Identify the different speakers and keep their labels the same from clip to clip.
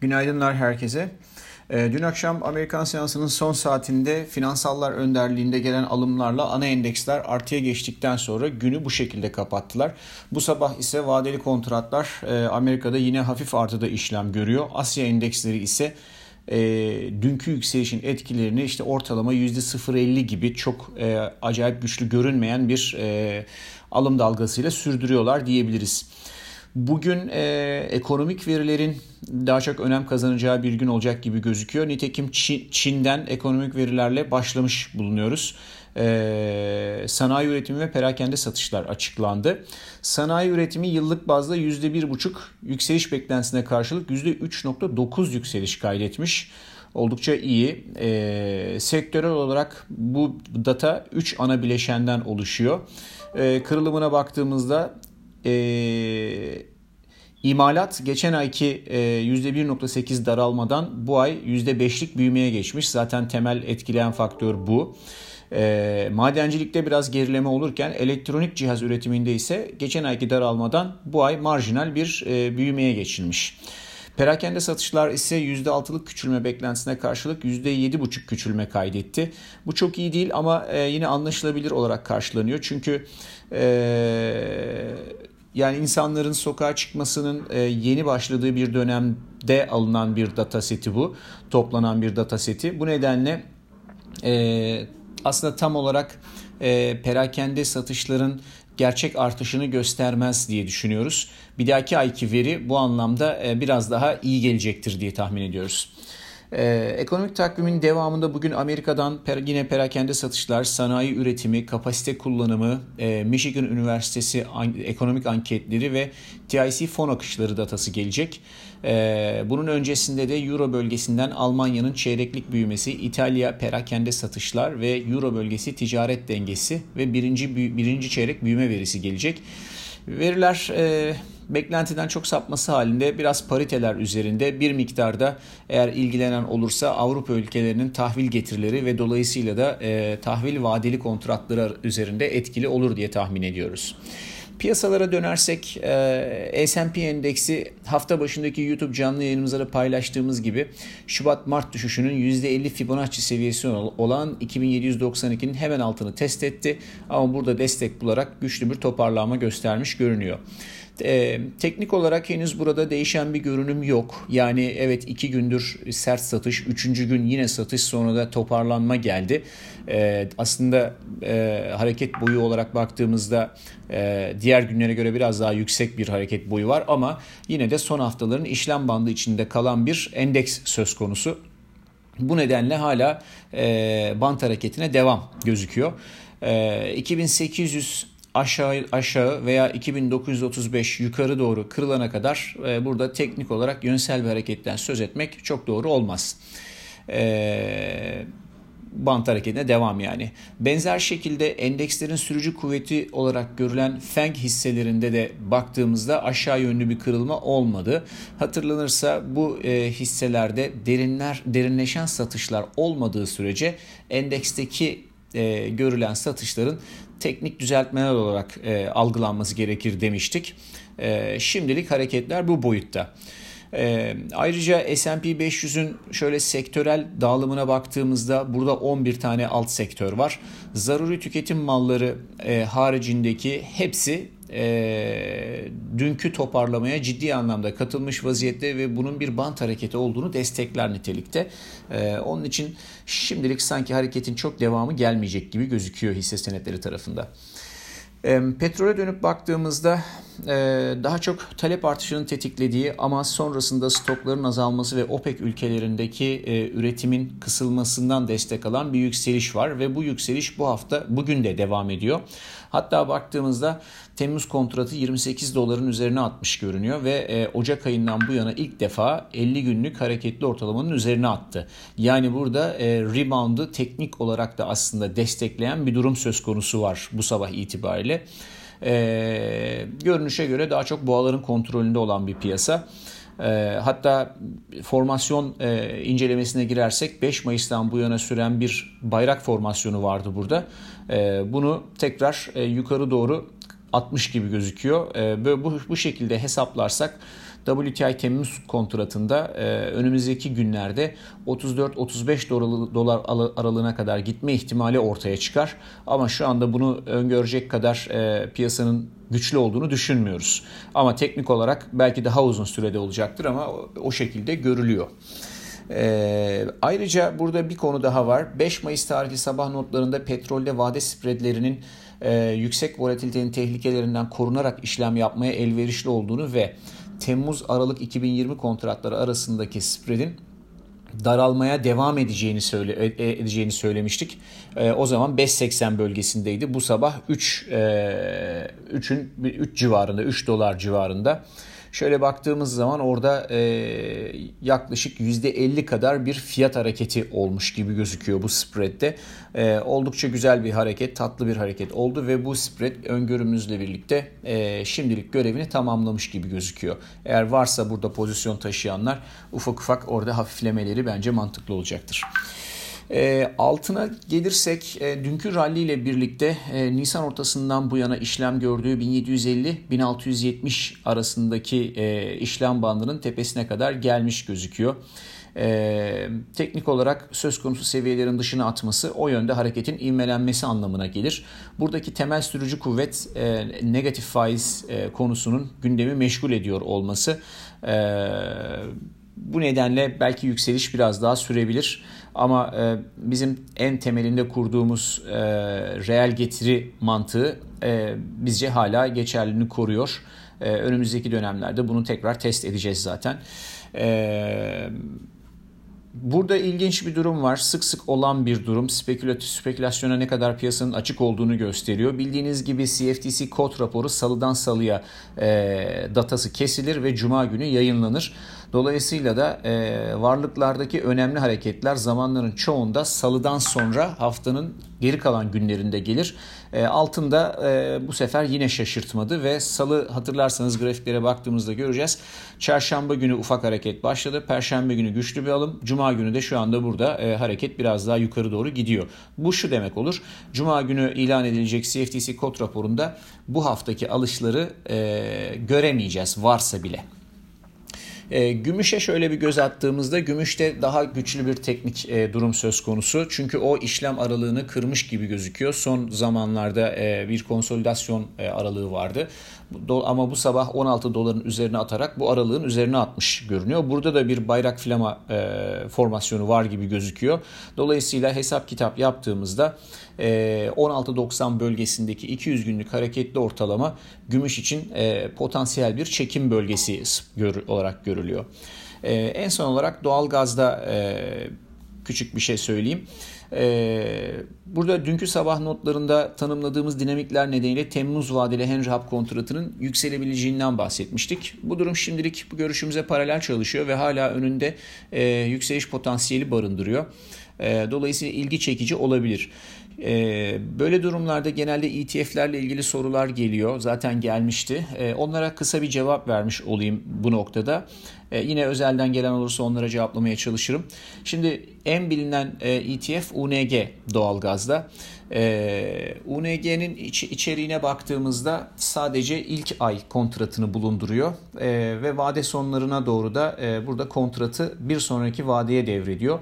Speaker 1: Günaydınlar herkese. Ee, dün akşam Amerikan seansının son saatinde finansallar önderliğinde gelen alımlarla ana endeksler artıya geçtikten sonra günü bu şekilde kapattılar. Bu sabah ise vadeli kontratlar e, Amerika'da yine hafif artıda işlem görüyor. Asya endeksleri ise e, dünkü yükselişin etkilerini işte ortalama %0.50 gibi çok e, acayip güçlü görünmeyen bir e, alım dalgasıyla sürdürüyorlar diyebiliriz. Bugün e, ekonomik verilerin daha çok önem kazanacağı bir gün olacak gibi gözüküyor. Nitekim Çin, Çin'den ekonomik verilerle başlamış bulunuyoruz. Ee, sanayi üretimi ve perakende satışlar açıklandı. Sanayi üretimi yıllık bazda %1,5 yükseliş beklentisine karşılık %3,9 yükseliş kaydetmiş. Oldukça iyi. Ee, sektörel olarak bu data 3 ana bileşenden oluşuyor. Ee, kırılımına baktığımızda e, İmalat geçen ayki %1.8 daralmadan bu ay %5'lik büyümeye geçmiş. Zaten temel etkileyen faktör bu. E, madencilikte biraz gerileme olurken elektronik cihaz üretiminde ise geçen ayki daralmadan bu ay marjinal bir e, büyümeye geçilmiş. Perakende satışlar ise %6'lık küçülme beklentisine karşılık %7,5 küçülme kaydetti. Bu çok iyi değil ama e, yine anlaşılabilir olarak karşılanıyor. Çünkü e, yani insanların sokağa çıkmasının e, yeni başladığı bir dönemde alınan bir data seti bu. Toplanan bir data seti. Bu nedenle e, aslında tam olarak e, perakende satışların gerçek artışını göstermez diye düşünüyoruz. Bir dahaki ayki veri bu anlamda biraz daha iyi gelecektir diye tahmin ediyoruz. Ee, ekonomik takvimin devamında bugün Amerika'dan per, yine perakende satışlar, sanayi üretimi, kapasite kullanımı, e, Michigan Üniversitesi an, ekonomik anketleri ve TIC fon akışları datası gelecek. E, bunun öncesinde de Euro bölgesinden Almanya'nın çeyreklik büyümesi, İtalya perakende satışlar ve Euro bölgesi ticaret dengesi ve birinci, birinci çeyrek büyüme verisi gelecek. Veriler e, beklentiden çok sapması halinde biraz pariteler üzerinde bir miktarda eğer ilgilenen olursa Avrupa ülkelerinin tahvil getirileri ve dolayısıyla da e, tahvil vadeli kontratları üzerinde etkili olur diye tahmin ediyoruz. Piyasalara dönersek e, S&P endeksi hafta başındaki YouTube canlı yayınımızda da paylaştığımız gibi Şubat-Mart düşüşünün %50 Fibonacci seviyesi olan 2792'nin hemen altını test etti. Ama burada destek bularak güçlü bir toparlanma göstermiş görünüyor. E, teknik olarak henüz burada değişen bir görünüm yok. Yani evet iki gündür sert satış, üçüncü gün yine satış sonra da toparlanma geldi. E, aslında e, hareket boyu olarak baktığımızda e, diğer günlere göre biraz daha yüksek bir hareket boyu var ama yine de son haftaların işlem bandı içinde kalan bir endeks söz konusu. Bu nedenle hala e, bant hareketine devam gözüküyor. E, 2800 aşağı aşağı veya 2935 yukarı doğru kırılana kadar e, burada teknik olarak yönsel bir hareketten söz etmek çok doğru olmaz. E, bant hareketine devam yani. Benzer şekilde endekslerin sürücü kuvveti olarak görülen FANG hisselerinde de baktığımızda aşağı yönlü bir kırılma olmadı. Hatırlanırsa bu e, hisselerde derinler derinleşen satışlar olmadığı sürece endeksteki e, görülen satışların teknik düzeltmeler olarak e, algılanması gerekir demiştik. E, şimdilik hareketler bu boyutta. E, ayrıca S&P 500'ün şöyle sektörel dağılımına baktığımızda burada 11 tane alt sektör var. Zaruri tüketim malları e, haricindeki hepsi e, dünkü toparlamaya ciddi anlamda katılmış vaziyette ve bunun bir bant hareketi olduğunu destekler nitelikte. E, onun için şimdilik sanki hareketin çok devamı gelmeyecek gibi gözüküyor hisse senetleri tarafında. E, petrole dönüp baktığımızda daha çok talep artışının tetiklediği ama sonrasında stokların azalması ve OPEC ülkelerindeki e, üretimin kısılmasından destek alan bir yükseliş var ve bu yükseliş bu hafta bugün de devam ediyor. Hatta baktığımızda Temmuz kontratı 28 doların üzerine atmış görünüyor ve e, Ocak ayından bu yana ilk defa 50 günlük hareketli ortalamanın üzerine attı. Yani burada e, rebound'ı teknik olarak da aslında destekleyen bir durum söz konusu var bu sabah itibariyle. E, görünüşe göre daha çok boğaların kontrolünde olan bir piyasa. E, hatta formasyon e, incelemesine girersek 5 Mayıs'tan bu yana süren bir bayrak formasyonu vardı burada. E, bunu tekrar e, yukarı doğru 60 gibi gözüküyor. E, bu, bu şekilde hesaplarsak WTI Temmuz kontratında e, önümüzdeki günlerde 34-35 dolar aralığına kadar gitme ihtimali ortaya çıkar. Ama şu anda bunu öngörecek kadar e, piyasanın güçlü olduğunu düşünmüyoruz. Ama teknik olarak belki daha uzun sürede olacaktır ama o şekilde görülüyor. Ee, ayrıca burada bir konu daha var. 5 Mayıs tarihli sabah notlarında petrolde vade spreadlerinin e, yüksek volatilitenin tehlikelerinden korunarak işlem yapmaya elverişli olduğunu ve Temmuz-Aralık 2020 kontratları arasındaki spreadin daralmaya devam edeceğini söyle e, e, edeceğini söylemiştik. E, o zaman 5.80 bölgesindeydi. Bu sabah 3 e, 3'ün 3 civarında 3 dolar civarında. Şöyle baktığımız zaman orada e, yaklaşık %50 kadar bir fiyat hareketi olmuş gibi gözüküyor bu spreadde. E, oldukça güzel bir hareket, tatlı bir hareket oldu ve bu spread öngörümüzle birlikte e, şimdilik görevini tamamlamış gibi gözüküyor. Eğer varsa burada pozisyon taşıyanlar ufak ufak orada hafiflemeleri bence mantıklı olacaktır. E, altına gelirsek e, dünkü rally ile birlikte e, Nisan ortasından bu yana işlem gördüğü 1750-1670 arasındaki e, işlem bandının tepesine kadar gelmiş gözüküyor. Ee, teknik olarak söz konusu seviyelerin dışına atması o yönde hareketin ivmelenmesi anlamına gelir. Buradaki temel sürücü kuvvet e, negatif faiz e, konusunun gündemi meşgul ediyor olması. E, bu nedenle belki yükseliş biraz daha sürebilir. Ama e, bizim en temelinde kurduğumuz e, reel getiri mantığı e, bizce hala geçerliliğini koruyor. E, önümüzdeki dönemlerde bunu tekrar test edeceğiz zaten. Evet Burada ilginç bir durum var. Sık sık olan bir durum. Spekülatif spekülasyona ne kadar piyasanın açık olduğunu gösteriyor. Bildiğiniz gibi CFTC kod raporu salıdan salıya e, datası kesilir ve cuma günü yayınlanır. Dolayısıyla da e, varlıklardaki önemli hareketler zamanların çoğunda salıdan sonra haftanın geri kalan günlerinde gelir. E, altında e, bu sefer yine şaşırtmadı ve salı hatırlarsanız grafiklere baktığımızda göreceğiz. Çarşamba günü ufak hareket başladı. Perşembe günü güçlü bir alım. Cuma günü de şu anda burada e, hareket biraz daha yukarı doğru gidiyor. Bu şu demek olur. Cuma günü ilan edilecek CFTC kod raporunda bu haftaki alışları e, göremeyeceğiz varsa bile. E, gümüşe şöyle bir göz attığımızda gümüşte daha güçlü bir teknik e, durum söz konusu. Çünkü o işlem aralığını kırmış gibi gözüküyor. Son zamanlarda e, bir konsolidasyon e, aralığı vardı. Ama bu sabah 16 doların üzerine atarak bu aralığın üzerine atmış görünüyor. Burada da bir bayrak flama e, formasyonu var gibi gözüküyor. Dolayısıyla hesap kitap yaptığımızda 16.90 ee, bölgesindeki 200 günlük hareketli ortalama gümüş için e, potansiyel bir çekim bölgesi olarak görülüyor. Ee, en son olarak doğalgazda e, küçük bir şey söyleyeyim. Ee, burada dünkü sabah notlarında tanımladığımız dinamikler nedeniyle Temmuz vadeli Henry Hub kontratının yükselebileceğinden bahsetmiştik. Bu durum şimdilik bu görüşümüze paralel çalışıyor ve hala önünde e, yükseliş potansiyeli barındırıyor. Dolayısıyla ilgi çekici olabilir. Ee, böyle durumlarda genelde ETF'lerle ilgili sorular geliyor. Zaten gelmişti. Ee, onlara kısa bir cevap vermiş olayım bu noktada. Ee, yine özelden gelen olursa onlara cevaplamaya çalışırım. Şimdi en bilinen ETF e UNG doğalgazda. UNG'nin içeriğine baktığımızda sadece ilk ay kontratını bulunduruyor ve vade sonlarına doğru da e, burada kontratı bir sonraki vadeye devrediyor.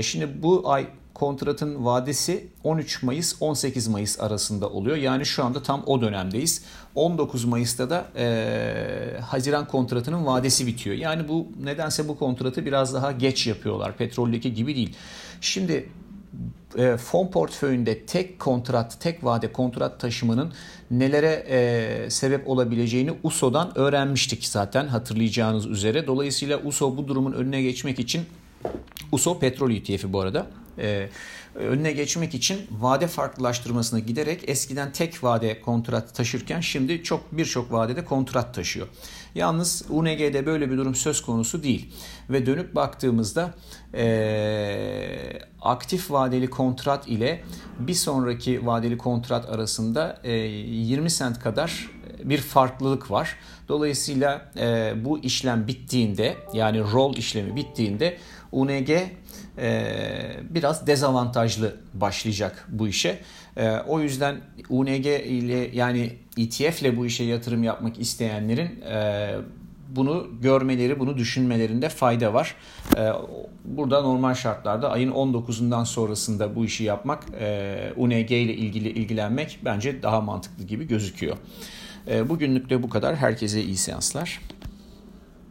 Speaker 1: Şimdi bu ay kontratın vadesi 13 Mayıs 18 Mayıs arasında oluyor. Yani şu anda tam o dönemdeyiz. 19 Mayıs'ta da e, Haziran kontratının vadesi bitiyor. Yani bu nedense bu kontratı biraz daha geç yapıyorlar. Petroldeki gibi değil. Şimdi e, fon portföyünde tek kontrat, tek vade kontrat taşımanın nelere e, sebep olabileceğini USO'dan öğrenmiştik zaten hatırlayacağınız üzere. Dolayısıyla USO bu durumun önüne geçmek için USO petrol ETF'i bu arada e, önüne geçmek için vade farklılaştırmasına giderek eskiden tek vade kontrat taşırken şimdi çok birçok vadede kontrat taşıyor. Yalnız UNG'de böyle bir durum söz konusu değil. Ve dönüp baktığımızda e, aktif vadeli kontrat ile bir sonraki vadeli kontrat arasında e, 20 sent kadar bir farklılık var. Dolayısıyla e, bu işlem bittiğinde yani roll işlemi bittiğinde UNG e, biraz dezavantajlı başlayacak bu işe. E, o yüzden UNG ile yani ETF ile bu işe yatırım yapmak isteyenlerin e, bunu görmeleri, bunu düşünmelerinde fayda var. Burada normal şartlarda ayın 19'undan sonrasında bu işi yapmak, UNG ile ilgili ilgilenmek bence daha mantıklı gibi gözüküyor. Bugünlük de bu kadar. Herkese iyi seanslar.